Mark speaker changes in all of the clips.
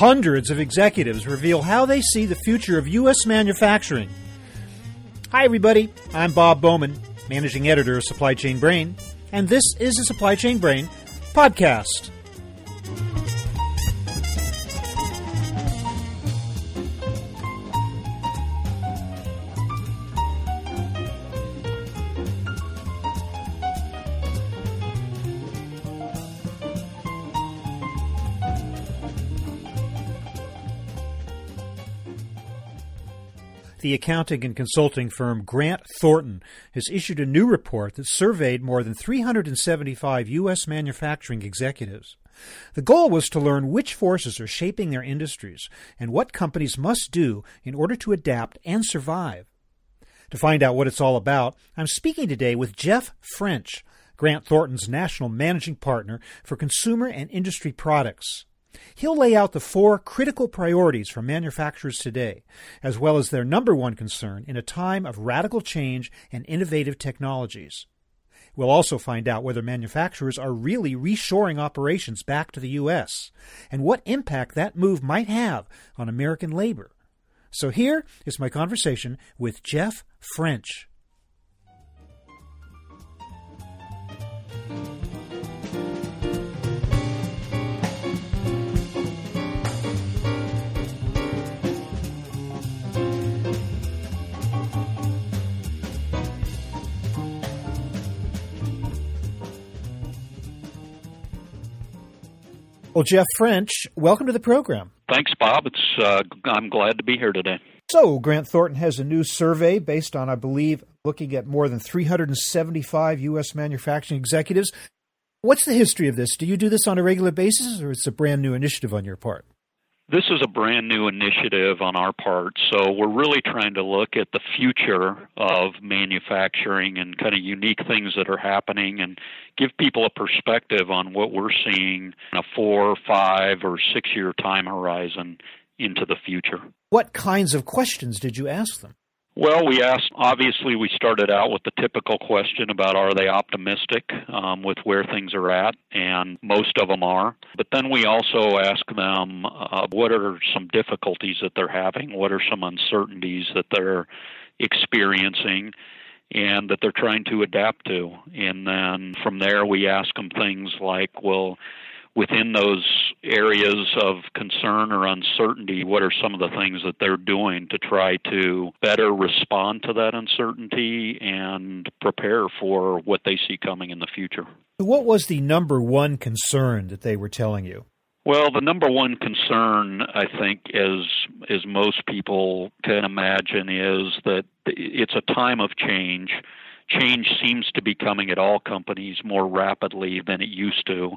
Speaker 1: Hundreds of executives reveal how they see the future of U.S. manufacturing. Hi, everybody. I'm Bob Bowman, managing editor of Supply Chain Brain, and this is the Supply Chain Brain podcast. The accounting and consulting firm Grant Thornton has issued a new report that surveyed more than 375 U.S. manufacturing executives. The goal was to learn which forces are shaping their industries and what companies must do in order to adapt and survive. To find out what it's all about, I'm speaking today with Jeff French, Grant Thornton's national managing partner for consumer and industry products. He'll lay out the four critical priorities for manufacturers today, as well as their number one concern in a time of radical change and innovative technologies. We'll also find out whether manufacturers are really reshoring operations back to the U.S. and what impact that move might have on American labor. So here is my conversation with Jeff French. Well, Jeff French, welcome to the program.
Speaker 2: Thanks, Bob. It's uh, I'm glad to be here today.
Speaker 1: So, Grant Thornton has a new survey based on, I believe, looking at more than 375 U.S. manufacturing executives. What's the history of this? Do you do this on a regular basis, or it's a brand new initiative on your part?
Speaker 2: This is a brand new initiative on our part, so we're really trying to look at the future of manufacturing and kind of unique things that are happening and give people a perspective on what we're seeing in a four, five, or six year time horizon into the future.
Speaker 1: What kinds of questions did you ask them?
Speaker 2: Well, we asked, obviously, we started out with the typical question about are they optimistic um, with where things are at, and most of them are. But then we also ask them uh, what are some difficulties that they're having, what are some uncertainties that they're experiencing, and that they're trying to adapt to. And then from there, we ask them things like, well, within those areas of concern or uncertainty, what are some of the things that they're doing to try to better respond to that uncertainty and prepare for what they see coming in the future?
Speaker 1: What was the number one concern that they were telling you?
Speaker 2: Well, the number one concern, I think, as as most people can imagine, is that it's a time of change change seems to be coming at all companies more rapidly than it used to.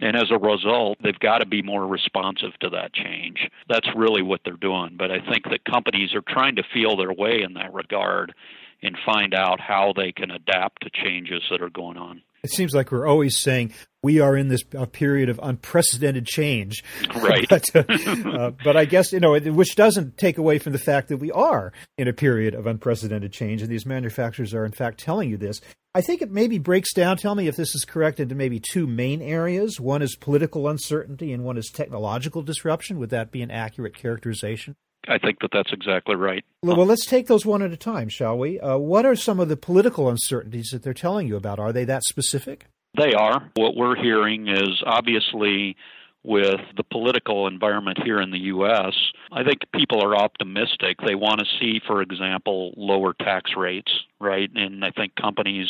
Speaker 2: And as a result, they've got to be more responsive to that change. That's really what they're doing. But I think that companies are trying to feel their way in that regard and find out how they can adapt to changes that are going on.
Speaker 1: It seems like we're always saying we are in this period of unprecedented change.
Speaker 2: Right.
Speaker 1: but, uh, uh, but, I guess, you know, which doesn't take away from the fact that we are in a period of unprecedented change, and these manufacturers are, in fact, telling you this. I think it maybe breaks down, tell me if this is correct, into maybe two main areas. One is political uncertainty, and one is technological disruption. Would that be an accurate characterization?
Speaker 2: I think that that's exactly right.
Speaker 1: Well, well, let's take those one at a time, shall we? Uh, what are some of the political uncertainties that they're telling you about? Are they that specific?
Speaker 2: They are. What we're hearing is obviously with the political environment here in the U.S., I think people are optimistic. They want to see, for example, lower tax rates, right? And I think companies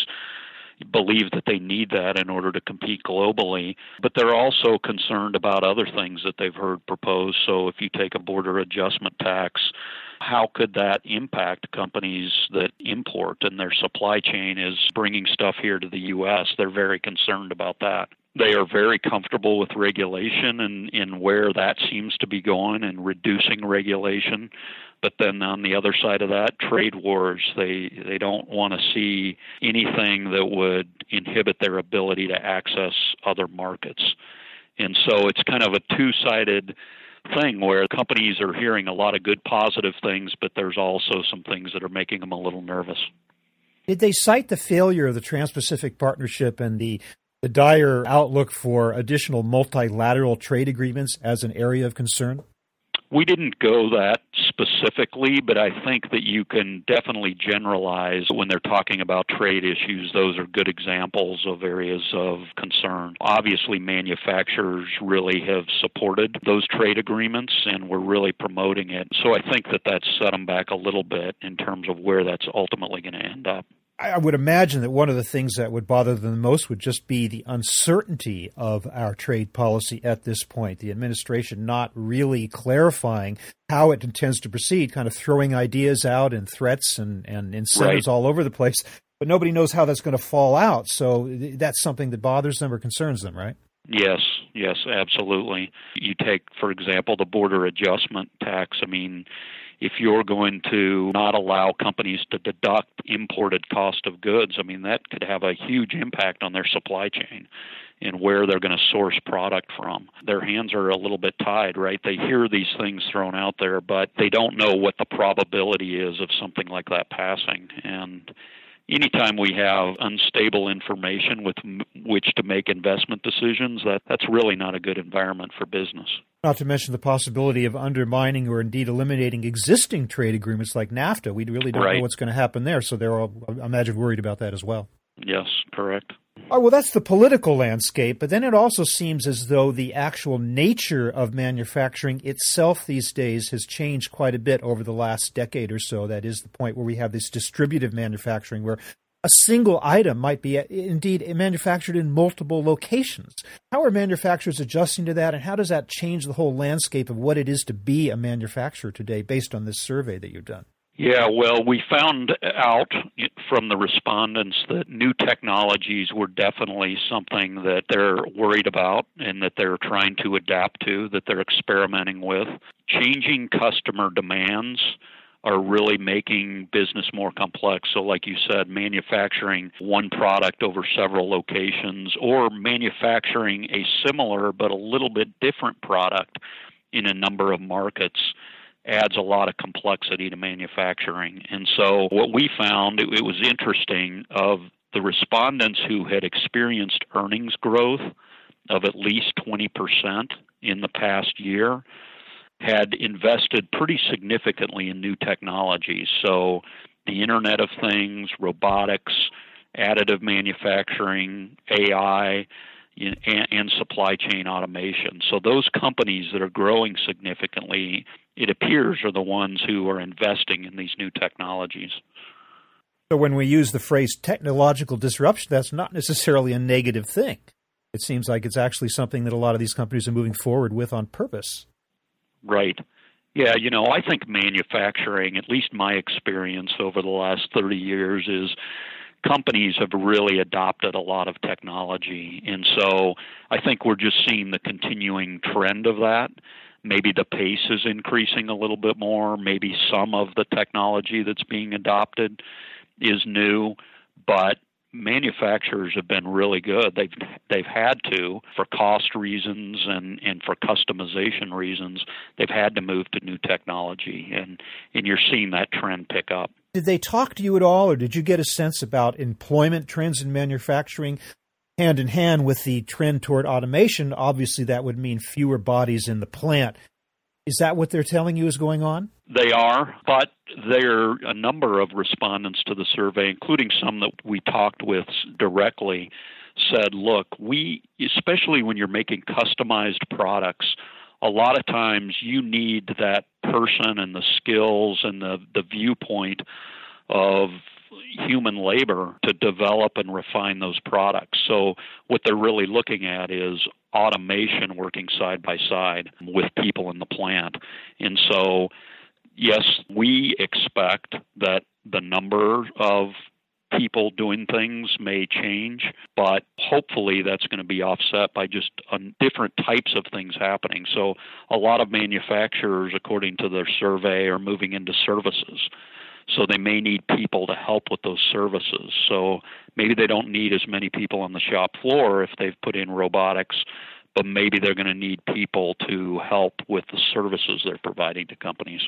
Speaker 2: believe that they need that in order to compete globally. But they're also concerned about other things that they've heard proposed. So if you take a border adjustment tax, how could that impact companies that import and their supply chain is bringing stuff here to the U.S.? They're very concerned about that. They are very comfortable with regulation and in where that seems to be going and reducing regulation. But then on the other side of that, trade wars. They they don't want to see anything that would inhibit their ability to access other markets. And so it's kind of a two-sided thing where companies are hearing a lot of good positive things, but there's also some things that are making them a little nervous.
Speaker 1: Did they cite the failure of the Trans Pacific Partnership and the, the dire outlook for additional multilateral trade agreements as an area of concern?
Speaker 2: We didn't go that specifically, but I think that you can definitely generalize when they're talking about trade issues. Those are good examples of areas of concern. Obviously, manufacturers really have supported those trade agreements and we're really promoting it. So I think that that's set them back a little bit in terms of where that's ultimately going to end up.
Speaker 1: I would imagine that one of the things that would bother them the most would just be the uncertainty of our trade policy at this point. The administration not really clarifying how it intends to proceed, kind of throwing ideas out and threats and, and incentives right. all over the place, but nobody knows how that's going to fall out. So that's something that bothers them or concerns them, right?
Speaker 2: Yes, yes, absolutely. You take, for example, the border adjustment tax. I mean, if you're going to not allow companies to deduct imported cost of goods, I mean, that could have a huge impact on their supply chain and where they're going to source product from. Their hands are a little bit tied, right? They hear these things thrown out there, but they don't know what the probability is of something like that passing. And anytime we have unstable information with which to make investment decisions, that, that's really not a good environment for business.
Speaker 1: Not to mention the possibility of undermining or indeed eliminating existing trade agreements like NAFTA. We really don't
Speaker 2: right.
Speaker 1: know what's going to happen there, so they're, all, I imagine, worried about that as well.
Speaker 2: Yes, correct.
Speaker 1: Oh, well, that's the political landscape, but then it also seems as though the actual nature of manufacturing itself these days has changed quite a bit over the last decade or so. That is the point where we have this distributive manufacturing where a single item might be uh, indeed eh, manufactured in multiple locations. How are manufacturers adjusting to that, and how does that change the whole landscape of what it is to be a manufacturer today based on this survey that you've done?
Speaker 2: Yeah, well, we found out from the respondents that new technologies were definitely something that they're worried about and that they're trying to adapt to, that they're experimenting with. Changing customer demands are really making business more complex. So, like you said, manufacturing one product over several locations or manufacturing a similar but a little bit different product in a number of markets adds a lot of complexity to manufacturing. And so, what we found, it, it was interesting, of the respondents who had experienced earnings growth of at least 20% in the past year had invested pretty significantly in new technologies. So, the Internet of Things, robotics, additive manufacturing, AI, and, and supply chain automation. So, those companies that are growing significantly it appears, are the ones who are investing in these new technologies.
Speaker 1: So when we use the phrase technological disruption, that's not necessarily a negative thing. It seems like it's actually something that a lot of these companies are moving forward with on purpose.
Speaker 2: Right. Yeah, you know, I think manufacturing, at least my experience over the last 30 years, is companies have really adopted a lot of technology. And so I think we're just seeing the continuing trend of that maybe the pace is increasing a little bit more. Maybe some of the technology that's being adopted is new, but manufacturers have been really good. They've they've had to for cost reasons and and for customization reasons. They've had to move to new technology, and and you're seeing that trend pick up.
Speaker 1: Did they talk to you at all, or did you get a sense about employment trends in manufacturing? hand in hand with the trend toward automation, obviously that would mean fewer bodies in the plant. Is that what they're telling you is going on?
Speaker 2: They are, but there are a number of respondents to the survey, including some that we talked with directly, said, look, we, especially when you're making customized products, a lot of times you need that person and the skills and the, the viewpoint of human labor to develop and refine those products. So, what they're really looking at is automation working side by side with people in the plant. And so, yes, we expect that the number of people doing things may change, but hopefully that's going to be offset by just uh, different types of things happening. So, a lot of manufacturers, according to their survey, are moving into services. So they may need people to help with those services. So maybe they don't need as many people on the shop floor if they've put in robotics, but maybe they're going to need people to help with the services they're providing to companies.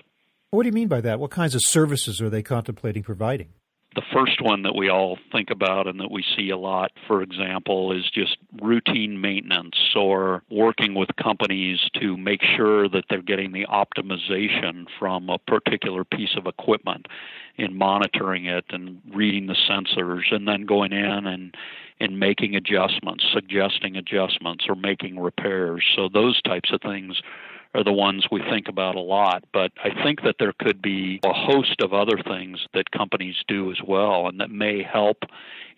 Speaker 1: What do you mean by that? What kinds of services are they contemplating providing?
Speaker 2: The first one that we all think about and that we see a lot, for example, is just routine maintenance or working with companies to make sure that they're getting the optimization from a particular piece of equipment in monitoring it and reading the sensors and then going in and and making adjustments, suggesting adjustments or making repairs. So those types of things are the ones we think about a lot. But I think that there could be a host of other things that companies do as well, and that may help.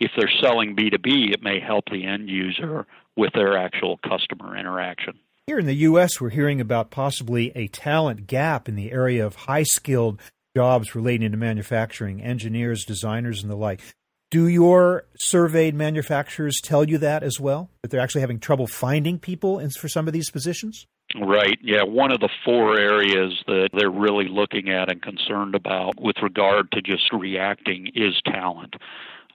Speaker 2: If they're selling B2B, it may help the end user with their actual customer interaction.
Speaker 1: Here in the U.S., we're hearing about possibly a talent gap in the area of high skilled jobs relating to manufacturing, engineers, designers, and the like. Do your surveyed manufacturers tell you that as well? That they're actually having trouble finding people for some of these positions?
Speaker 2: Right. Yeah. One of the four areas that they're really looking at and concerned about with regard to just reacting is talent.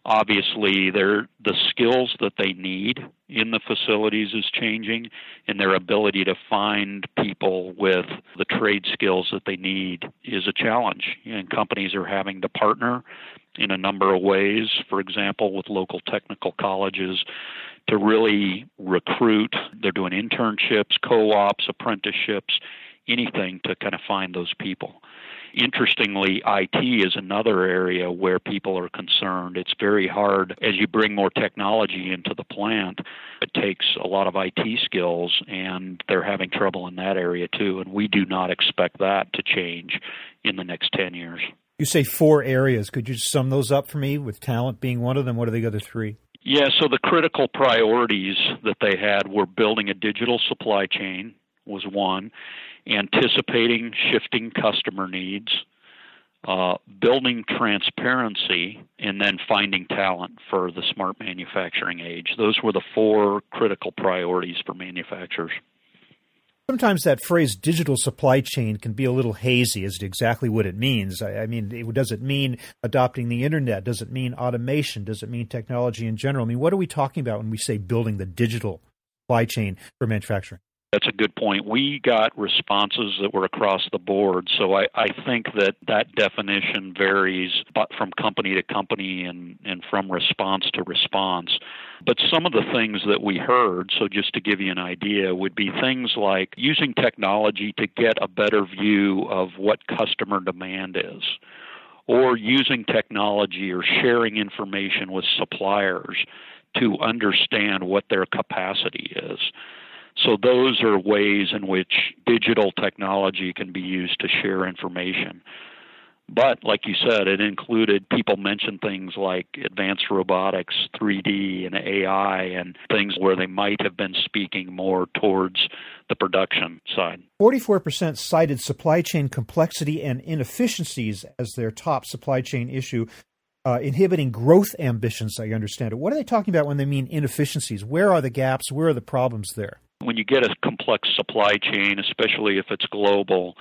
Speaker 2: Obviously, the skills that they need in the facilities is changing, and their ability to find people with the trade skills that they need is a challenge. And companies are having to partner in a number of ways. For example, with local technical colleges to really recruit. They're doing internships, co ops, apprenticeships, anything to kind of find those people. Interestingly, IT is another area where people are concerned. It's very hard as you bring more technology into the plant. It takes a lot of IT skills, and they're having trouble in that area too. And we do not expect that to change in the next 10 years.
Speaker 1: You say four areas. Could you sum those up for me with talent being one of them? What are the other three?
Speaker 2: Yeah, so the critical priorities that they had were building a digital supply chain was one, anticipating shifting customer needs, uh, building transparency, and then finding talent for the smart manufacturing age. Those were the four critical priorities for manufacturers.
Speaker 1: Sometimes that phrase digital supply chain can be a little hazy as to exactly what it means. I, I mean, it, does it mean adopting the internet? Does it mean automation? Does it mean technology in general? I mean, what are we talking about when we say building the digital supply chain for manufacturing?
Speaker 2: That's a good point. We got responses that were across the board, so I, I think that that definition varies from company to company and, and from response to response. But some of the things that we heard, so just to give you an idea, would be things like using technology to get a better view of what customer demand is, or using technology or sharing information with suppliers to understand what their capacity is. So, those are ways in which digital technology can be used to share information. But, like you said, it included people mentioned things like advanced robotics, 3D, and AI, and things where they might have been speaking more towards the production side.
Speaker 1: 44% cited supply chain complexity and inefficiencies as their top supply chain issue. Uh, inhibiting growth ambitions, I understand it. What are they talking about when they mean inefficiencies? Where are the gaps? Where are the problems there?
Speaker 2: When you get a complex supply chain, especially if it's global,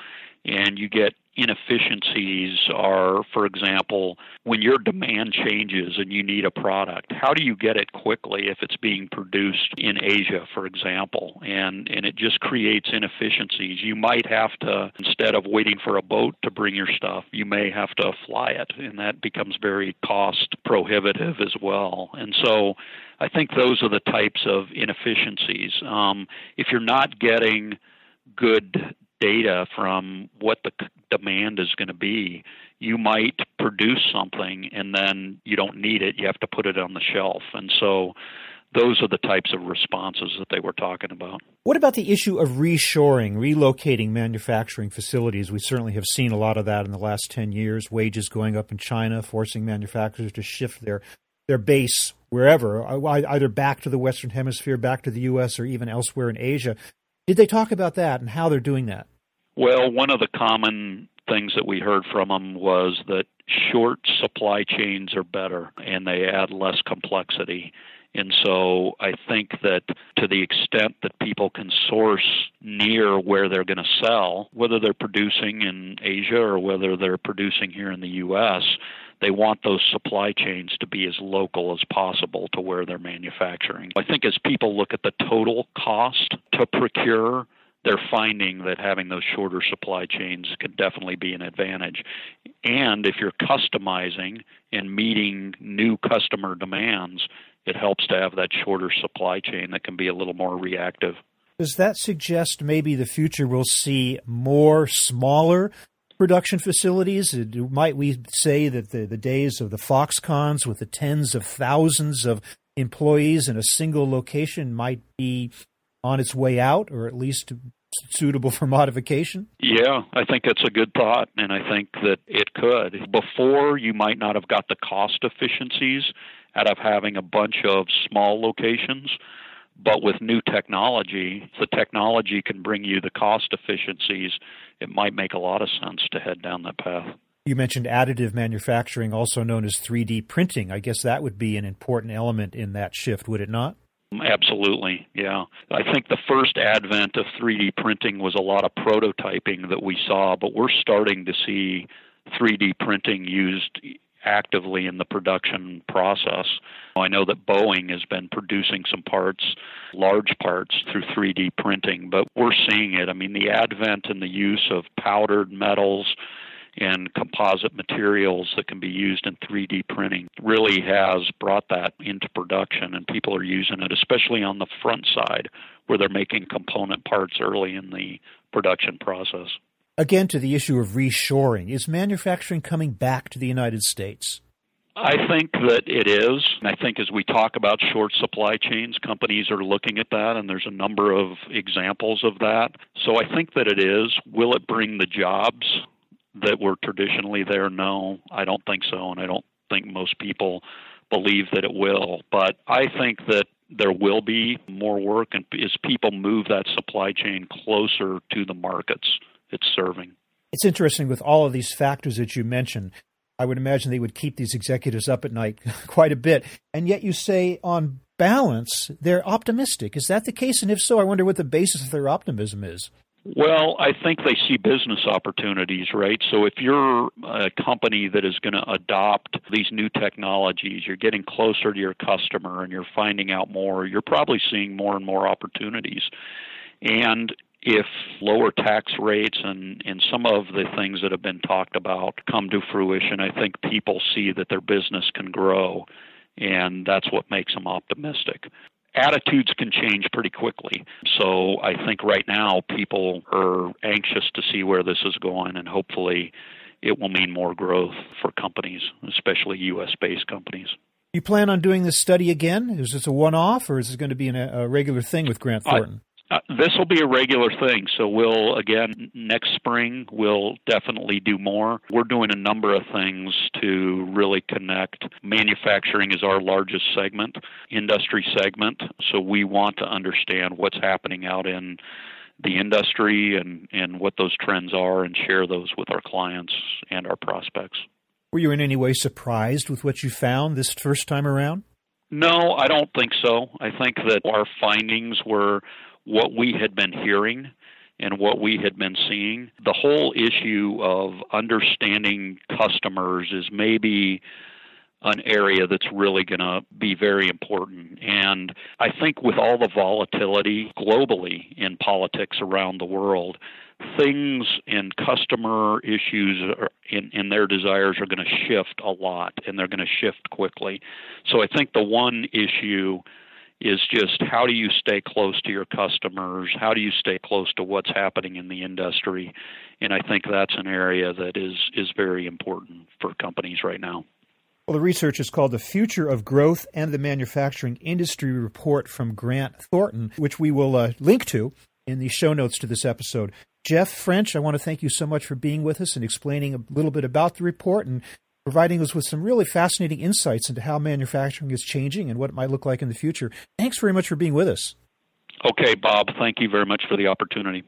Speaker 2: and you get inefficiencies are, for example, when your demand changes and you need a product, how do you get it quickly if it's being produced in Asia, for example? And and it just creates inefficiencies. You might have to instead of waiting for a boat to bring your stuff, you may have to fly it, and that becomes very cost prohibitive as well. And so I think those are the types of inefficiencies. Um, if you're not getting good data from what the demand is going to be, you might produce something and then you don't need it. You have to put it on the shelf. And so those are the types of responses that they were talking about.
Speaker 1: What about the issue of reshoring, relocating manufacturing facilities? We certainly have seen a lot of that in the last 10 years, wages going up in China, forcing manufacturers to shift their their base wherever, uh, either back to the Western Hemisphere, back to the U.S., or even elsewhere in Asia. Did they talk about that and how they're doing that?
Speaker 2: Well, one of the common things that we heard from them was that short supply chains are better and they add less complexity. And so I think that to the extent that people can source near where they're going to sell, whether they're producing in Asia or whether they're producing here in the U.S., they want those supply chains to be as local as possible to where they're manufacturing. I think as people look at the total cost to procure, they're finding that having those shorter supply chains could definitely be an advantage. And if you're customizing and meeting new customer demands, it helps to have that shorter supply chain that can be a little more reactive.
Speaker 1: Does that suggest maybe the future will see more smaller production facilities? Might we say that the, the days of the Foxconns with the tens of thousands of employees in a single location might be on its way out, or at least suitable for modification?
Speaker 2: Yeah, I think that's a good thought, and I think that it could. Before, you might not have got the cost efficiencies out of having a bunch of small locations. But with new technology, the technology can bring you the cost efficiencies. It might make a lot of sense to head down that path.
Speaker 1: You mentioned additive manufacturing, also known as 3D printing. I guess that would be an important element in that shift, would it not?
Speaker 2: Absolutely, yeah. I think the first advent of 3D printing was a lot of prototyping that we saw, but we're starting to see 3D printing used actively in the production process. I know that Boeing has been producing some parts, large parts, through 3D printing, but we're seeing it. I mean, the advent and the use of powdered metals and composite materials that can be used in 3D printing really has brought that into production, and people are using it, especially on the front side where they're making component parts early in the production process.
Speaker 1: Again, to the issue of reshoring, is manufacturing coming back to the United States?
Speaker 2: I think that it is. I think as we talk about short supply chains, companies are looking at that, and there's a number of examples of that. So I think that it is. Will it bring the jobs that were traditionally there? No, I don't think so, and I don't think most people believe that it will. But I think that there will be more work, and as people move that supply chain closer to the markets it's serving.
Speaker 1: It's interesting with all of these factors that you mentioned. I would imagine they would keep these executives up at night quite a bit. And yet you say, on balance, they're optimistic. Is that the case? And if so, I wonder what the basis of their optimism is.
Speaker 2: Well, I think they see business opportunities, right? So if you're a company that is going to adopt these new technologies, you're getting closer to your customer and you're finding out more, you're probably seeing more and more opportunities. And if lower tax rates and, and some of the things that have been talked about come to fruition, I think people see that their business can grow, and that's what makes them optimistic. Attitudes can change pretty quickly. So I think right now people are anxious to see where this is going, and hopefully it will mean more growth for companies, especially U.S. based companies.
Speaker 1: You plan on doing this study again? Is this a one off, or is this going to be a regular thing with Grant Thornton?
Speaker 2: Uh, this will be a regular thing. So we'll again next spring we'll definitely do more. We're doing a number of things to really connect. Manufacturing is our largest segment, industry segment. So we want to understand what's happening out in the industry and, and what those trends are and share those with our clients and our prospects.
Speaker 1: Were you in any way surprised with what you found this first time around?
Speaker 2: No, I don't think so. I think that our findings were what we had been hearing and what we had been seeing. The whole issue of understanding customers is maybe an area that's really going to be very important. And I think with all the volatility globally in politics around the world, things and customer issues in their desires are going to shift a lot and they're going to shift quickly. So I think the one issue is just how do you stay close to your customers? How do you stay close to what's happening in the industry? And I think that's an area that is, is very important for companies right now.
Speaker 1: Well, the research is called The Future of Growth and the Manufacturing Industry Report from Grant Thornton, which we will uh, link to in the show notes to this episode. Jeff French, I want to thank you so much for being with us and explaining a little bit about the report and providing us with some really fascinating insights into how manufacturing is changing and what it might look like in the future. Thanks very much for being with us.
Speaker 2: Okay, Bob. Thank you very much for the opportunity.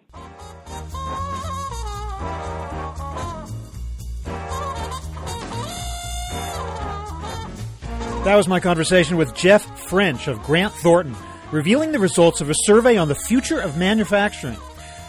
Speaker 1: That was my conversation with Jeff French of Grant Thornton, revealing the results of a survey on the future of manufacturing.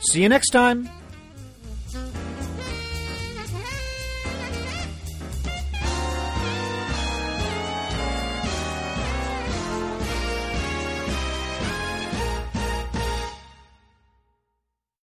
Speaker 1: See you next time.